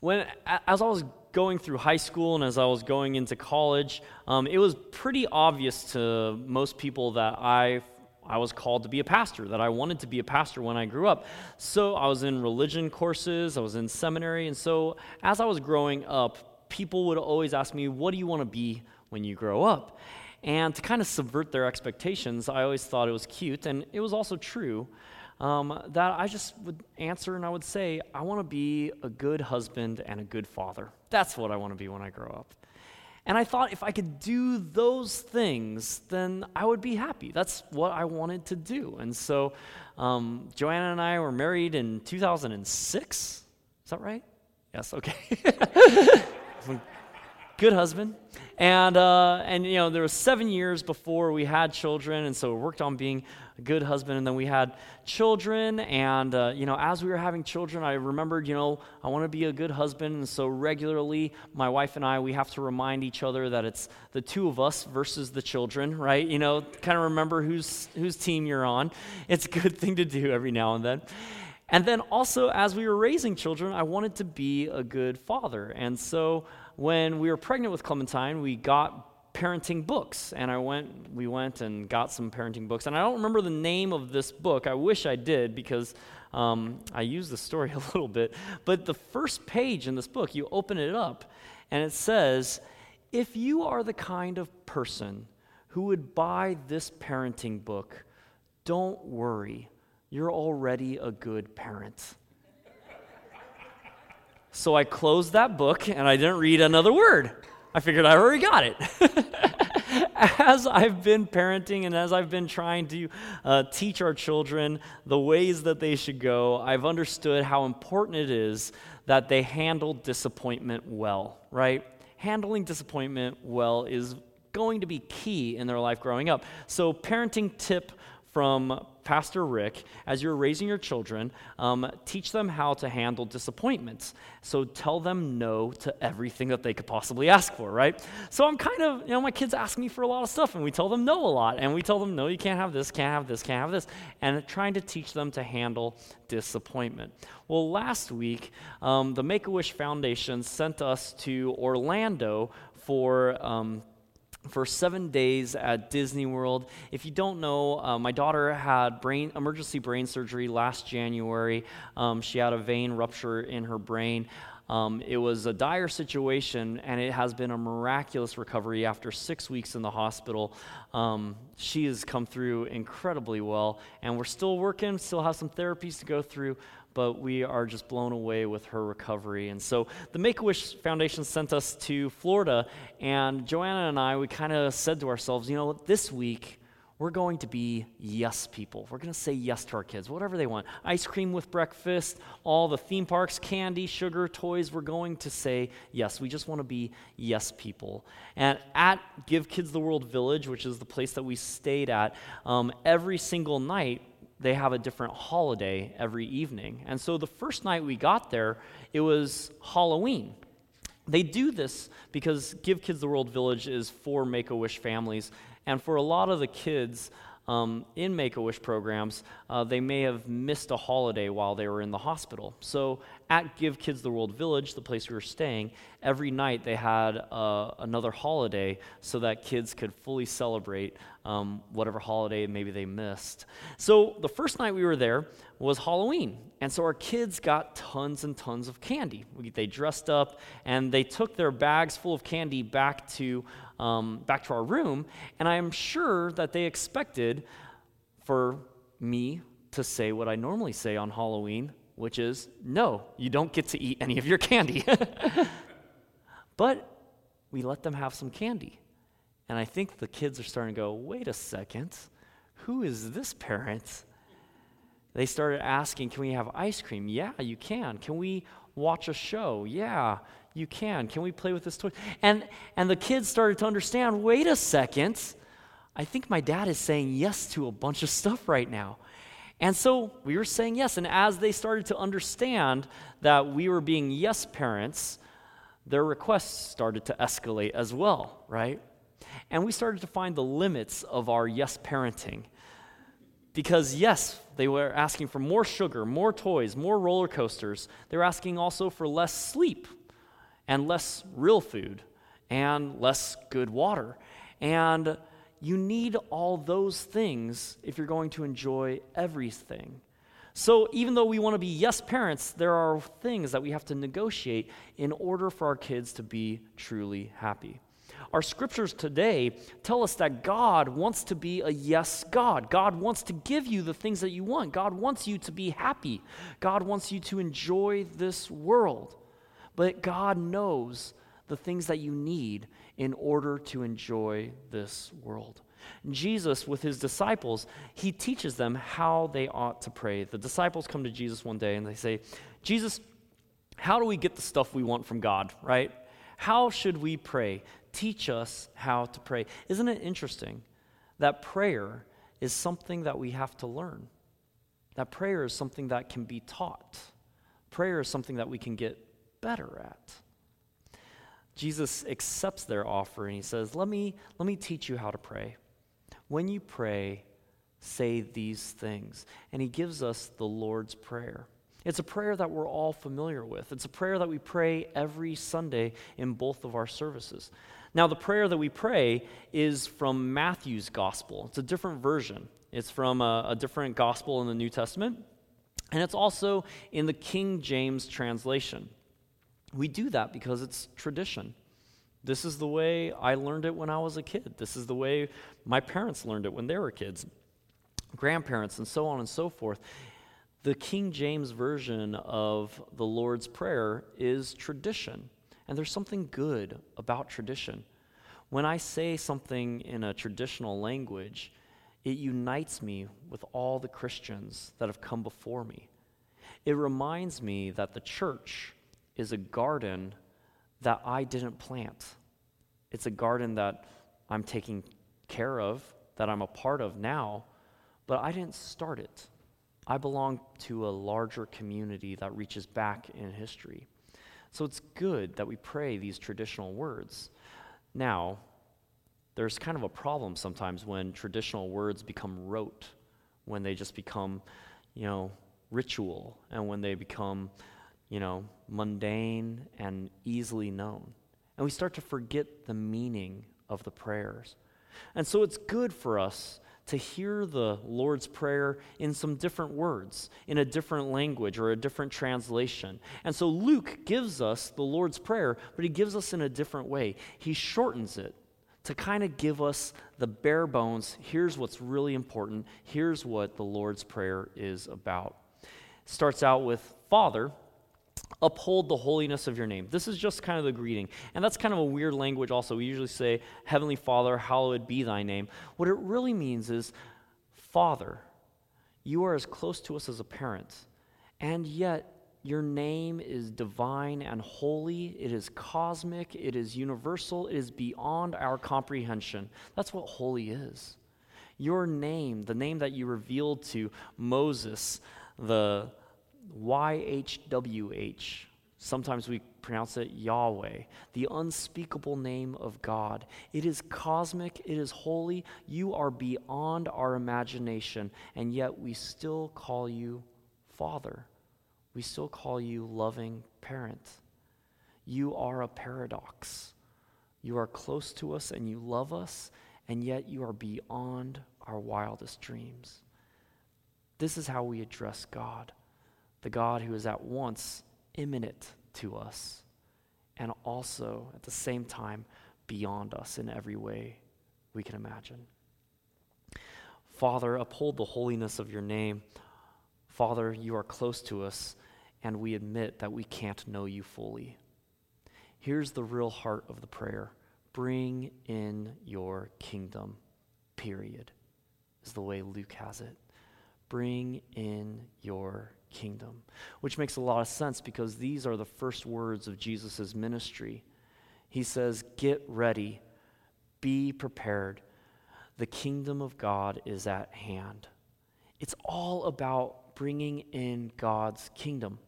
When, as I was going through high school and as I was going into college, um, it was pretty obvious to most people that I, I was called to be a pastor, that I wanted to be a pastor when I grew up. So I was in religion courses, I was in seminary, and so as I was growing up, people would always ask me, What do you want to be when you grow up? And to kind of subvert their expectations, I always thought it was cute, and it was also true um, that I just would answer and I would say, I want to be a good husband and a good father. That's what I want to be when I grow up. And I thought if I could do those things, then I would be happy. That's what I wanted to do. And so um, Joanna and I were married in 2006. Is that right? Yes, okay. good husband. And, uh, and, you know, there was seven years before we had children, and so we worked on being a good husband. And then we had children, and, uh, you know, as we were having children, I remembered, you know, I want to be a good husband. And so regularly, my wife and I, we have to remind each other that it's the two of us versus the children, right? You know, kind of remember whose, whose team you're on. It's a good thing to do every now and then. And then also, as we were raising children, I wanted to be a good father. And so, when we were pregnant with Clementine, we got parenting books and i went we went and got some parenting books. And i don't remember the name of this book. I wish i did because um, i used the story a little bit. But the first page in this book you open it up and it says if you are the kind of person who would buy this parenting book don't worry. You're already a good parent so I closed that book and I didn't read another word. I figured I already got it. as I've been parenting and as I've been trying to uh, teach our children the ways that they should go, I've understood how important it is that they handle disappointment well, right? Handling disappointment well is going to be key in their life growing up. So, parenting tip from Pastor Rick, as you're raising your children, um, teach them how to handle disappointments. So tell them no to everything that they could possibly ask for, right? So I'm kind of, you know, my kids ask me for a lot of stuff, and we tell them no a lot. And we tell them, no, you can't have this, can't have this, can't have this. And trying to teach them to handle disappointment. Well, last week, um, the Make a Wish Foundation sent us to Orlando for. Um, for seven days at Disney World. If you don't know, uh, my daughter had brain emergency brain surgery last January. Um, she had a vein rupture in her brain. Um, it was a dire situation, and it has been a miraculous recovery after six weeks in the hospital. Um, she has come through incredibly well, and we're still working, still have some therapies to go through, but we are just blown away with her recovery. And so the Make a Wish Foundation sent us to Florida, and Joanna and I, we kind of said to ourselves, you know, this week, we're going to be yes people. We're going to say yes to our kids, whatever they want. Ice cream with breakfast, all the theme parks, candy, sugar, toys. We're going to say yes. We just want to be yes people. And at Give Kids the World Village, which is the place that we stayed at, um, every single night they have a different holiday every evening. And so the first night we got there, it was Halloween. They do this because Give Kids the World Village is for Make a Wish families. And for a lot of the kids, um, in Make a Wish programs, uh, they may have missed a holiday while they were in the hospital. So at Give Kids the World Village, the place we were staying, every night they had uh, another holiday so that kids could fully celebrate um, whatever holiday maybe they missed. So the first night we were there was Halloween. And so our kids got tons and tons of candy. We, they dressed up and they took their bags full of candy back to um, back to our room, and I am sure that they expected for me to say what I normally say on Halloween, which is, no, you don't get to eat any of your candy. but we let them have some candy. And I think the kids are starting to go, wait a second, who is this parent? They started asking, can we have ice cream? Yeah, you can. Can we watch a show? Yeah you can. Can we play with this toy? And, and the kids started to understand wait a second, I think my dad is saying yes to a bunch of stuff right now. And so we were saying yes. And as they started to understand that we were being yes parents, their requests started to escalate as well, right? And we started to find the limits of our yes parenting Because, yes, they were asking for more sugar, more toys, more roller coasters. They were asking also for less sleep and less real food and less good water. And you need all those things if you're going to enjoy everything. So, even though we want to be yes parents, there are things that we have to negotiate in order for our kids to be truly happy. Our scriptures today tell us that God wants to be a yes God. God wants to give you the things that you want. God wants you to be happy. God wants you to enjoy this world. But God knows the things that you need in order to enjoy this world. Jesus, with his disciples, he teaches them how they ought to pray. The disciples come to Jesus one day and they say, Jesus, how do we get the stuff we want from God, right? How should we pray? Teach us how to pray. Isn't it interesting that prayer is something that we have to learn? That prayer is something that can be taught. Prayer is something that we can get better at. Jesus accepts their offer and he says, Let me, let me teach you how to pray. When you pray, say these things. And he gives us the Lord's Prayer. It's a prayer that we're all familiar with. It's a prayer that we pray every Sunday in both of our services. Now, the prayer that we pray is from Matthew's gospel. It's a different version, it's from a, a different gospel in the New Testament, and it's also in the King James translation. We do that because it's tradition. This is the way I learned it when I was a kid. This is the way my parents learned it when they were kids, grandparents, and so on and so forth. The King James Version of the Lord's Prayer is tradition. And there's something good about tradition. When I say something in a traditional language, it unites me with all the Christians that have come before me. It reminds me that the church is a garden that I didn't plant. It's a garden that I'm taking care of, that I'm a part of now, but I didn't start it. I belong to a larger community that reaches back in history. So it's good that we pray these traditional words. Now, there's kind of a problem sometimes when traditional words become rote, when they just become, you know, ritual, and when they become you know, mundane and easily known. And we start to forget the meaning of the prayers. And so it's good for us to hear the Lord's Prayer in some different words, in a different language or a different translation. And so Luke gives us the Lord's Prayer, but he gives us in a different way. He shortens it to kind of give us the bare bones. Here's what's really important. Here's what the Lord's Prayer is about. starts out with Father, uphold the holiness of your name. This is just kind of the greeting. And that's kind of a weird language also. We usually say, Heavenly Father, hallowed be thy name. What it really means is, Father, you are as close to us as a parent, and yet your name is divine and holy. It is cosmic. It is universal. It is beyond our comprehension. That's what holy is. Your name, the name that you revealed to Moses, the YHWH. Sometimes we pronounce it Yahweh, the unspeakable name of God. It is cosmic, it is holy. You are beyond our imagination, and yet we still call you Father. We still call you loving parent. You are a paradox. You are close to us and you love us, and yet you are beyond our wildest dreams. This is how we address God the God who is at once immanent to us and also at the same time beyond us in every way we can imagine. Father, uphold the holiness of your name. Father, you are close to us, and we admit that we can't know you fully. Here's the real heart of the prayer bring in your kingdom, period, is the way Luke has it. Bring in your kingdom, which makes a lot of sense because these are the first words of Jesus' ministry. He says, Get ready, be prepared. The kingdom of God is at hand. It's all about bringing in God's kingdom.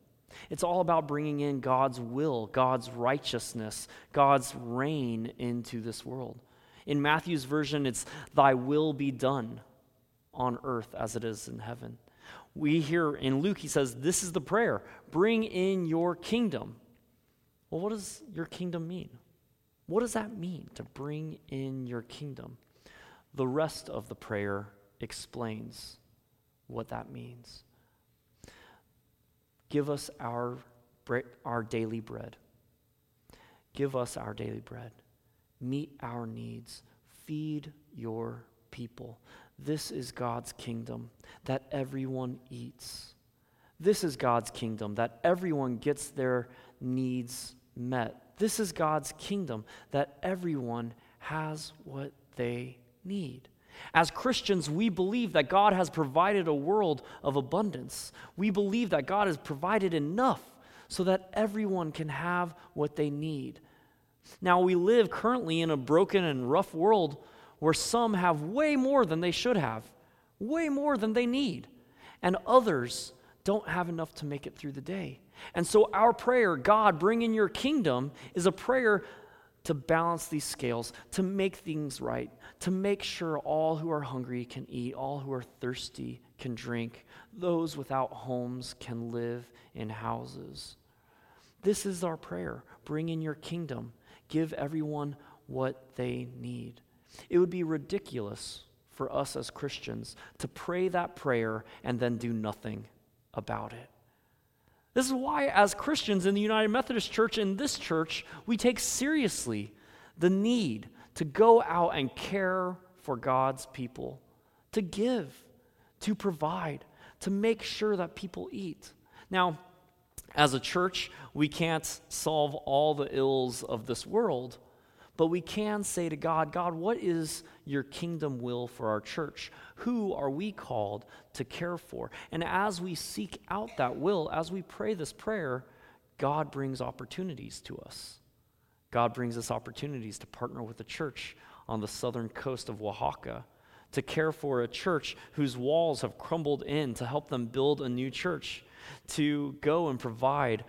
It's all about bringing in God's will, God's righteousness, God's reign into this world. In Matthew's version, it's, Thy will be done on earth as it is in heaven. We hear in Luke, he says, This is the prayer bring in your kingdom. Well, what does your kingdom mean? What does that mean to bring in your kingdom? The rest of the prayer explains what that means. Give us our, our daily bread. Give us our daily bread. Meet our needs. Feed your people. This is God's kingdom that everyone eats. This is God's kingdom that everyone gets their needs met. This is God's kingdom that everyone has what they need. As Christians, we believe that God has provided a world of abundance. We believe that God has provided enough so that everyone can have what they need. Now, we live currently in a broken and rough world where some have way more than they should have, way more than they need, and others don't have enough to make it through the day. And so, our prayer, God, bring in your kingdom, is a prayer to balance these scales, to make things right, to make sure all who are hungry can eat, all who are thirsty can drink, those without homes can live in houses. This is our prayer. Bring in your kingdom. Give everyone what they need. It would be ridiculous for us as Christians to pray that prayer and then do nothing about it. This is why, as Christians in the United Methodist Church, in this church, we take seriously the need to go out and care for God's people, to give, to provide, to make sure that people eat. Now, as a church, we can't solve all the ills of this world, but we can say to God, God, what is your kingdom will for our church? Who are we called to care for? And as we seek out that will, as we pray this prayer, God brings opportunities to us. God brings us opportunities to partner with a church on the southern coast of Oaxaca, to care for a church whose walls have crumbled in, to help them build a new church, to go and provide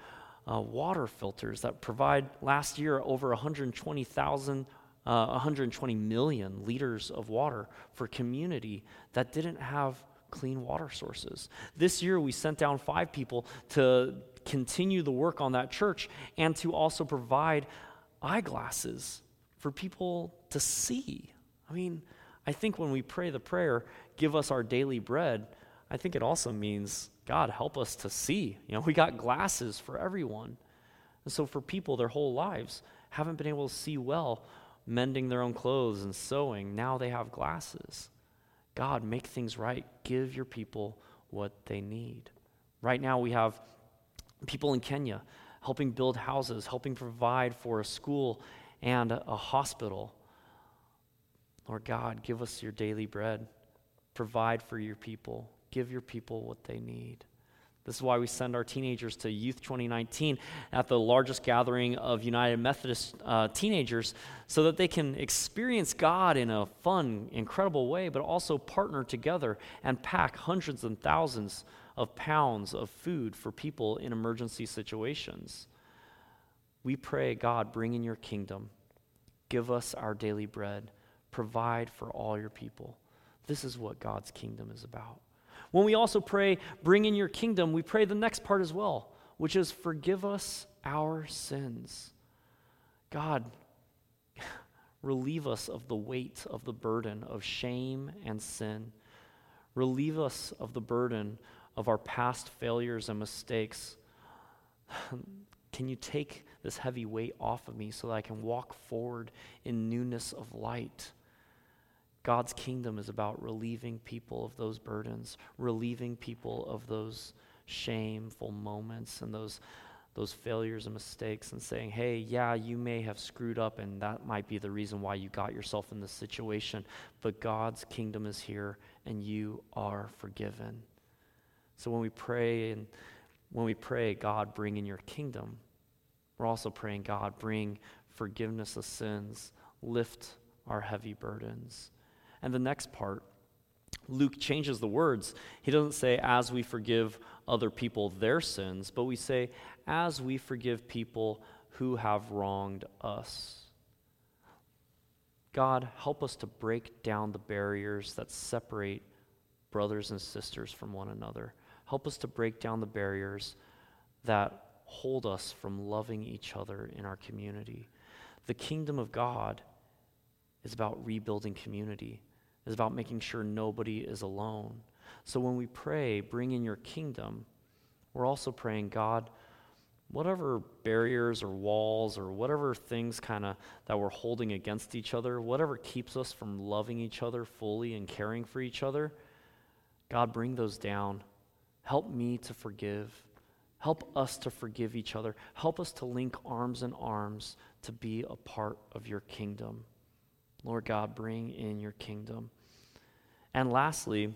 uh, water filters that provide last year over 120,000, uh, 120 million liters of water for community that didn't have clean water sources. This year, we sent down five people to continue the work on that church and to also provide eyeglasses for people to see. I mean, I think when we pray the prayer, give us our daily bread, I think it also means, God, help us to see. You know, we got glasses for everyone. And so for people, their whole lives haven't been able to see well, mending their own clothes and sewing. Now they have glasses. God, make things right. Give your people what they need. Right now, we have people in Kenya helping build houses, helping provide for a school and a, hospital. Lord God, give us your daily bread. Provide for your people. Give your people what they need. This is why we send our teenagers to Youth 2019 at the largest gathering of United Methodist uh, teenagers so that they can experience God in a fun, incredible way, but also partner together and pack hundreds and thousands of pounds of food for people in emergency situations. We pray, God, bring in your kingdom. Give us our daily bread. Provide for all your people. This is what God's kingdom is about. When we also pray, bring in your kingdom, we pray the next part as well, which is forgive us our sins. God, relieve us of the weight of the burden of shame and sin. Relieve us of the burden of our past failures and mistakes. Can you take this heavy weight off of me so that I can walk forward in newness of light? God's kingdom is about relieving people of those burdens, relieving people of those shameful moments and those, those failures and mistakes, and saying, hey, yeah, you may have screwed up, and that might be the reason why you got yourself in this situation, but God's kingdom is here, and you are forgiven. So when we pray and when we pray, God, bring in your kingdom, we're also praying, God, bring forgiveness of sins, lift our heavy burdens. And the next part, Luke changes the words. He doesn't say, as we forgive other people their sins, but we say, as we forgive people who have wronged us. God, help us to break down the barriers that separate brothers and sisters from one another. Help us to break down the barriers that hold us from loving each other in our community. The kingdom of God is about rebuilding community, is about making sure nobody is alone. So when we pray, bring in your kingdom, we're also praying, God, whatever barriers or walls or whatever things kind of that we're holding against each other, whatever keeps us from loving each other fully and caring for each other, God, bring those down. Help me to forgive. Help us to forgive each other. Help us to link arms and arms to be a part of your kingdom. Lord God, bring in your kingdom. And lastly,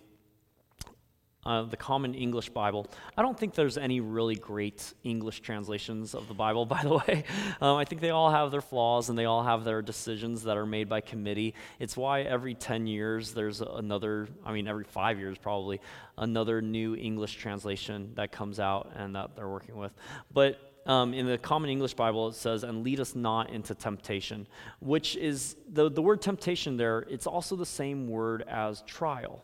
uh, the Common English Bible. I don't think there's any really great English translations of the Bible, by the way. Um, I think they all have their flaws and they all have their decisions that are made by committee. It's why every 10 years there's another, I mean, every five years probably, another new English translation that comes out and that they're working with. But um, in the Common English Bible, it says, and lead us not into temptation, which is the, the word temptation there, it's also the same word as trial.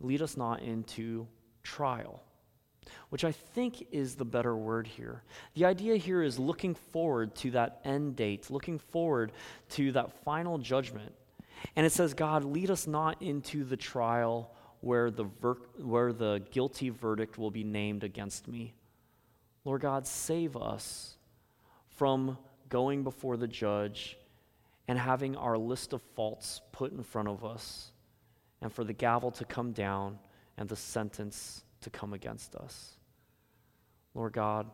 Lead us not into trial, which I think is the better word here. The idea here is looking forward to that end date, looking forward to that final judgment. And it says, God, lead us not into the trial where the, ver- where the guilty verdict will be named against me Lord God, save us from going before the judge and having our list of faults put in front of us, and for the gavel to come down and the sentence to come against us. Lord God,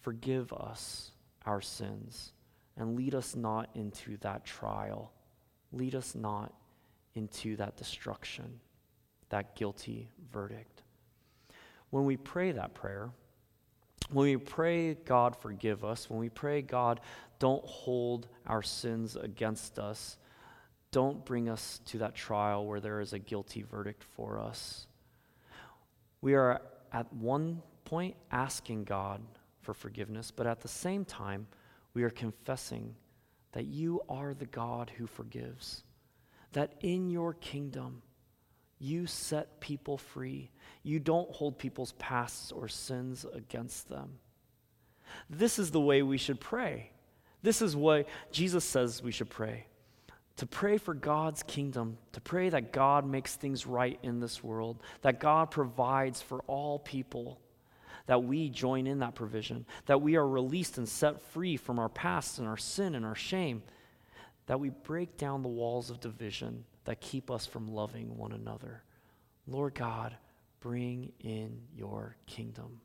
forgive us our sins and lead us not into that trial. Lead us not into that destruction, that guilty verdict. When we pray that prayer, when we pray, God, forgive us, when we pray, God, don't hold our sins against us, don't bring us to that trial where there is a guilty verdict for us. We are at one point asking God for forgiveness, but at the same time, we are confessing that you are the God who forgives, that in your kingdom, you set people free. You don't hold people's pasts or sins against them. This is the way we should pray. This is what Jesus says we should pray. To pray for God's kingdom, to pray that God makes things right in this world, that God provides for all people, that we join in that provision, that we are released and set free from our past and our sin and our shame, that we break down the walls of division that keep us from loving one another. Lord God, bring in your kingdom.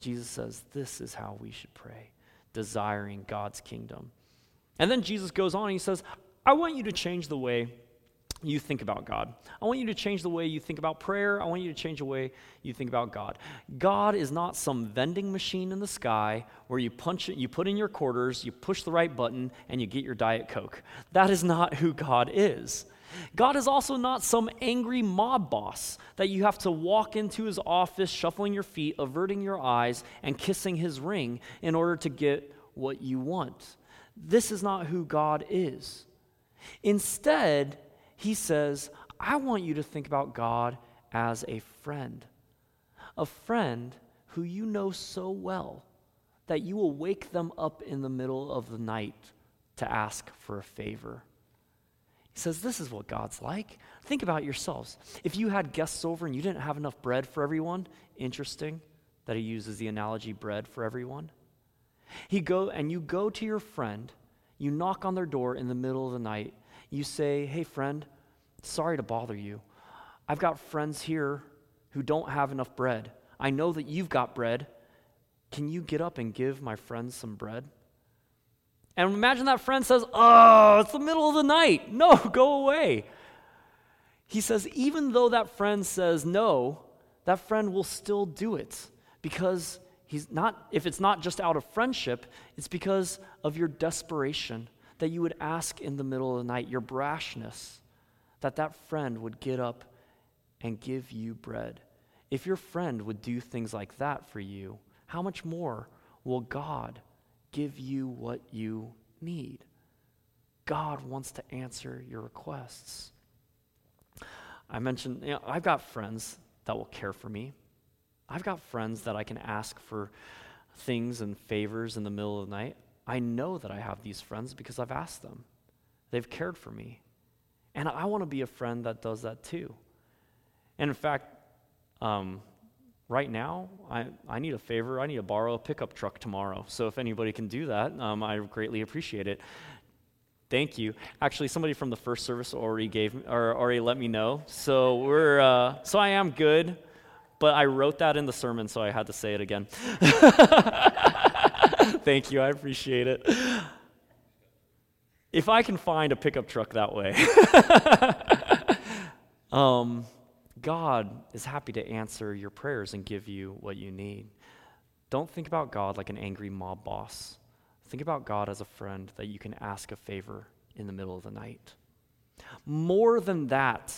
Jesus says this is how we should pray, desiring God's kingdom. And then Jesus goes on and he says, I want you to change the way you think about God. I want you to change the way you think about prayer. I want you to change the way you think about God. God is not some vending machine in the sky where you punch it, you put in your quarters, you push the right button, and you get your Diet Coke. That is not who God is. God is also not some angry mob boss that you have to walk into his office, shuffling your feet, averting your eyes, and kissing his ring in order to get what you want. This is not who God is. Instead, he says, I want you to think about God as a friend, a friend who you know so well that you will wake them up in the middle of the night to ask for a favor. He says, This is what God's like. Think about yourselves. If you had guests over and you didn't have enough bread for everyone, interesting that he uses the analogy bread for everyone. He go and you go to your friend, you knock on their door in the middle of the night, you say, Hey friend, sorry to bother you. I've got friends here who don't have enough bread. I know that you've got bread. Can you get up and give my friends some bread? And imagine that friend says, Oh, it's the middle of the night. No, go away. He says, even though that friend says no, that friend will still do it because he's not, if it's not just out of friendship, it's because of your desperation that you would ask in the middle of the night, your brashness, that that friend would get up and give you bread. If your friend would do things like that for you, how much more will God? Give you what you need. God wants to answer your requests. I mentioned, you know, I've got friends that will care for me. I've got friends that I can ask for things and favors in the middle of the night. I know that I have these friends because I've asked them. They've cared for me. And I want to be a friend that does that too. And in fact, um, right now, I, I need a favor. I need to borrow a pickup truck tomorrow. So if anybody can do that, um, I greatly appreciate it. Thank you. Actually, somebody from the first service already gave or already let me know. So we're uh, so I am good, but I wrote that in the sermon, so I had to say it again. Thank you. I appreciate it. If I can find a pickup truck that way, um, God is happy to answer your prayers and give you what you need. Don't think about God like an angry mob boss. Think about God as a friend that you can ask a favor in the middle of the night. More than that,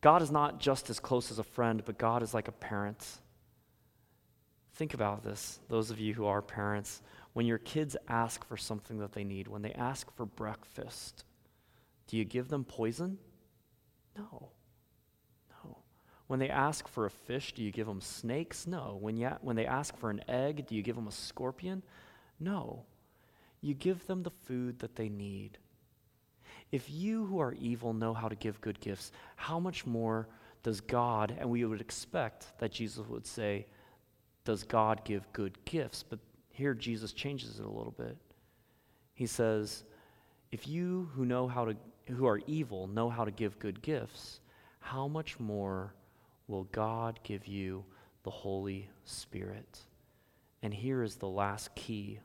God is not just as close as a friend, but God is like a parent. Think about this, those of you who are parents. When your kids ask for something that they need, when they ask for breakfast, do you give them poison? No. When they ask for a fish, do you give them snakes? No. When, you, when they ask for an egg, do you give them a scorpion? No. You give them the food that they need. If you who are evil know how to give good gifts, how much more does God, and we would expect that Jesus would say, does God give good gifts? But here Jesus changes it a little bit. He says, if you who know how to who are evil know how to give good gifts, how much more will God give you the Holy Spirit? And here is the last key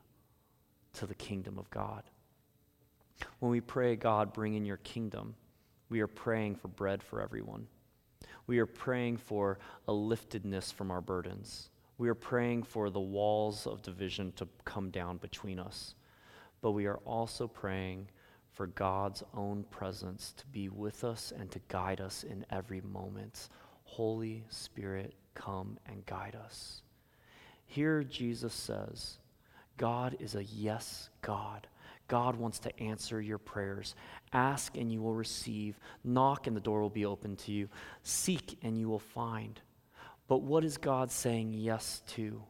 to the kingdom of God. When we pray, God, bring in your kingdom, we are praying for bread for everyone. We are praying for a liftedness from our burdens. We are praying for the walls of division to come down between us. But we are also praying for God's own presence to be with us and to guide us in every moment. Holy Spirit, come and guide us. Here, Jesus says, God is a yes God. God wants to answer your prayers. Ask and you will receive. Knock and the door will be open to you. Seek and you will find. But what is God saying yes to?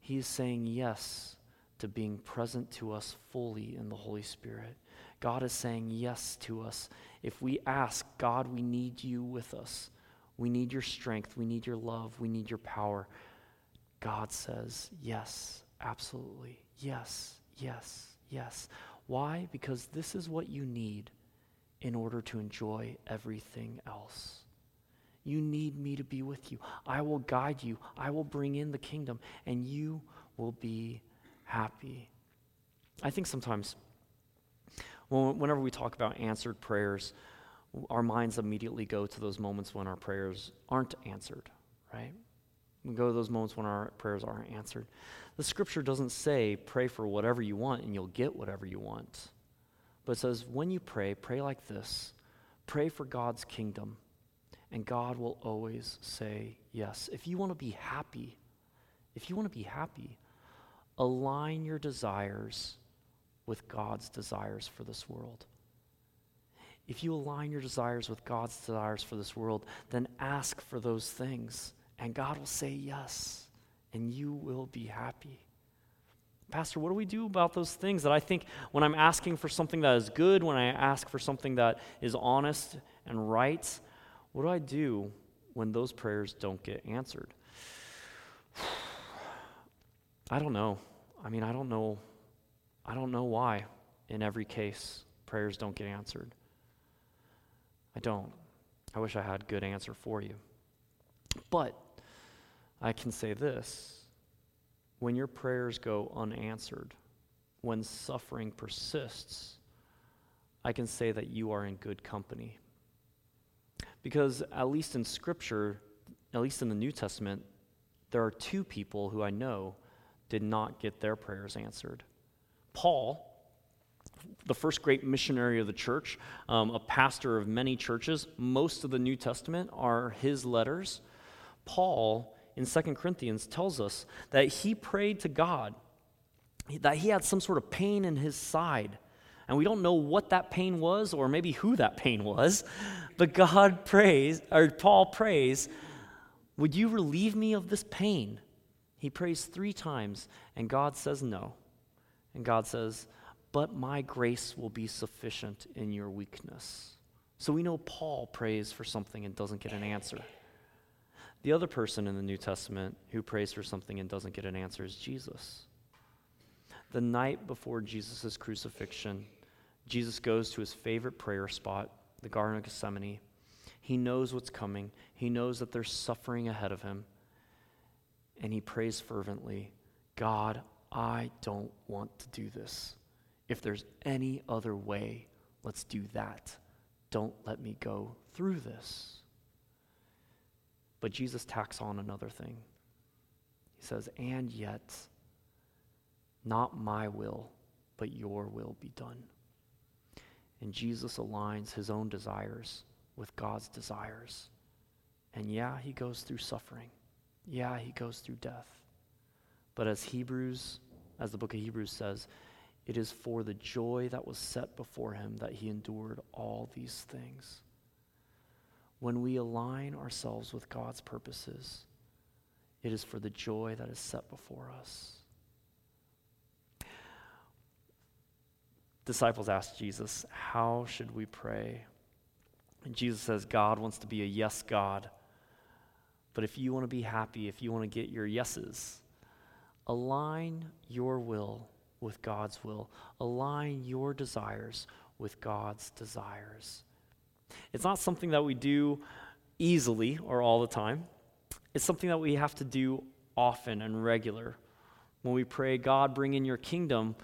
He is saying yes to being present to us fully in the Holy Spirit. God is saying yes to us. If we ask, God, we need you with us. We need your strength. We need your love. We need your power. God says, yes, absolutely. Yes, yes, yes. Why? Because this is what you need in order to enjoy everything else. You need me to be with you. I will guide you. I will bring in the kingdom, and you will be happy. I think sometimes whenever we talk about answered prayers, our minds immediately go to those moments when our prayers aren't answered, right? We go to those moments when our prayers aren't answered. The scripture doesn't say, pray for whatever you want and you'll get whatever you want. But it says, when you pray, pray like this pray for God's kingdom, and God will always say yes. If you want to be happy, if you want to be happy, align your desires with God's desires for this world. If you align your desires with God's desires for this world, then ask for those things, and God will say yes and you will be happy. Pastor, what do we do about those things that I think when I'm asking for something that is good, when I ask for something that is honest and right, what do I do when those prayers don't get answered? I don't know. I mean, I don't know. I don't know why in every case prayers don't get answered. I don't. I wish I had a good answer for you. But I can say this when your prayers go unanswered, when suffering persists, I can say that you are in good company. Because, at least in Scripture, at least in the New Testament, there are two people who I know did not get their prayers answered. Paul, the first great missionary of the church, um, a pastor of many churches, most of the New Testament are his letters. Paul in 2 Corinthians tells us that he prayed to God, that he had some sort of pain in his side. And we don't know what that pain was or maybe who that pain was, but God prays, or Paul prays, Would you relieve me of this pain? He prays three times, and God says no. And God says, But my grace will be sufficient in your weakness. So we know Paul prays for something and doesn't get an answer. The other person in the New Testament who prays for something and doesn't get an answer is Jesus. The night before Jesus' crucifixion, Jesus goes to his favorite prayer spot, the Garden of Gethsemane. He knows what's coming, he knows that there's suffering ahead of him, and he prays fervently God, I don't want to do this. If there's any other way, let's do that. Don't let me go through this. But Jesus tacks on another thing. He says, And yet, not my will, but your will be done. And Jesus aligns his own desires with God's desires. And yeah, he goes through suffering. Yeah, he goes through death. But as Hebrews, as the book of Hebrews says, it is for the joy that was set before him that he endured all these things. When we align ourselves with God's purposes, it is for the joy that is set before us. Disciples asked Jesus, How should we pray? And Jesus says, God wants to be a yes God. But if you want to be happy, if you want to get your yeses, align your will with God's will, align your desires with God's desires. It's not something that we do easily or all the time. It's something that we have to do often and regular. When we pray, God, bring in your kingdom,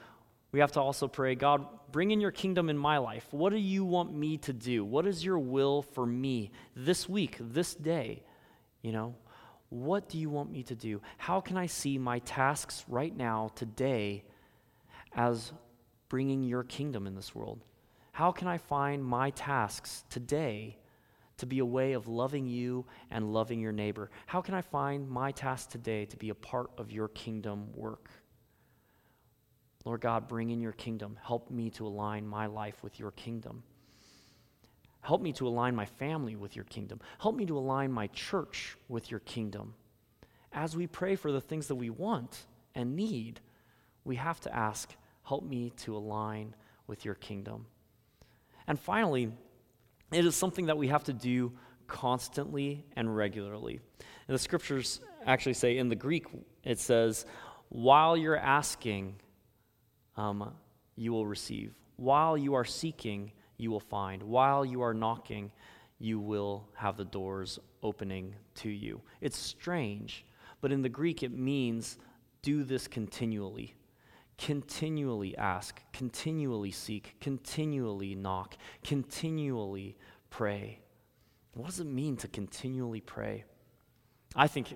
we have to also pray, God, bring in your kingdom in my life. What do you want me to do? What is your will for me this week, this day? You know, what do you want me to do? How can I see my tasks right now, today, as bringing your kingdom in this world? How can I find my tasks today to be a way of loving you and loving your neighbor? How can I find my task today to be a part of your kingdom work? Lord God, bring in your kingdom. Help me to align my life with your kingdom. Help me to align my family with your kingdom. Help me to align my church with your kingdom. As we pray for the things that we want and need, we have to ask, help me to align with your kingdom. And finally, it is something that we have to do constantly and regularly. And the scriptures actually say in the Greek, it says, while you're asking, um, you will receive. While you are seeking, you will find. While you are knocking, you will have the doors opening to you. It's strange, but in the Greek, it means do this continually. Continually ask, continually seek, continually knock, continually pray. What does it mean to continually pray? I think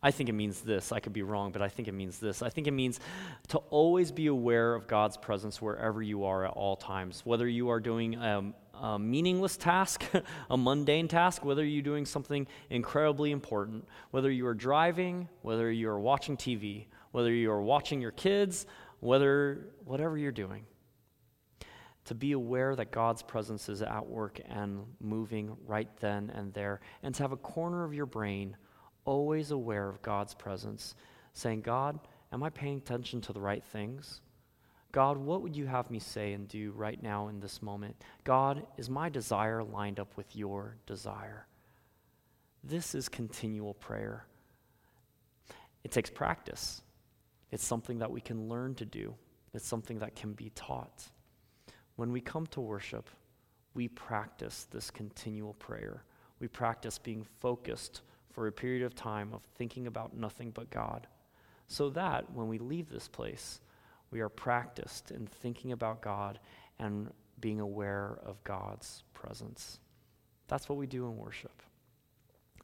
I think it means this. I could be wrong, but I think it means this. I think it means to always be aware of God's presence wherever you are at all times. Whether you are doing a, a meaningless task, a mundane task, whether you're doing something incredibly important, whether you are driving, whether you are watching TV, whether you are watching your kids, whether whatever you're doing. To be aware that God's presence is at work and moving right then and there, and to have a corner of your brain always aware of God's presence, saying, God, am I paying attention to the right things? God, what would you have me say and do right now in this moment? God, is my desire lined up with your desire? This is continual prayer. It takes practice. It's something that we can learn to do, it's something that can be taught. When we come to worship, we practice this continual prayer. We practice being focused for a period of time of thinking about nothing but God, so that when we leave this place, we are practiced in thinking about God and being aware of God's presence. That's what we do in worship.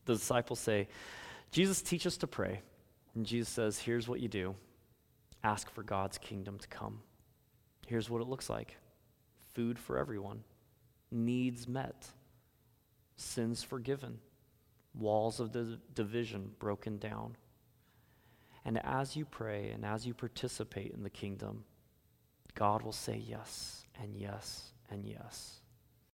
The disciples say, Jesus, teach us to pray. And Jesus says, here's what you do ask for God's kingdom to come. Here's what it looks like food for everyone, needs met, sins forgiven walls of the division broken down. And as you pray and as you participate in the kingdom, God will say yes and yes and yes.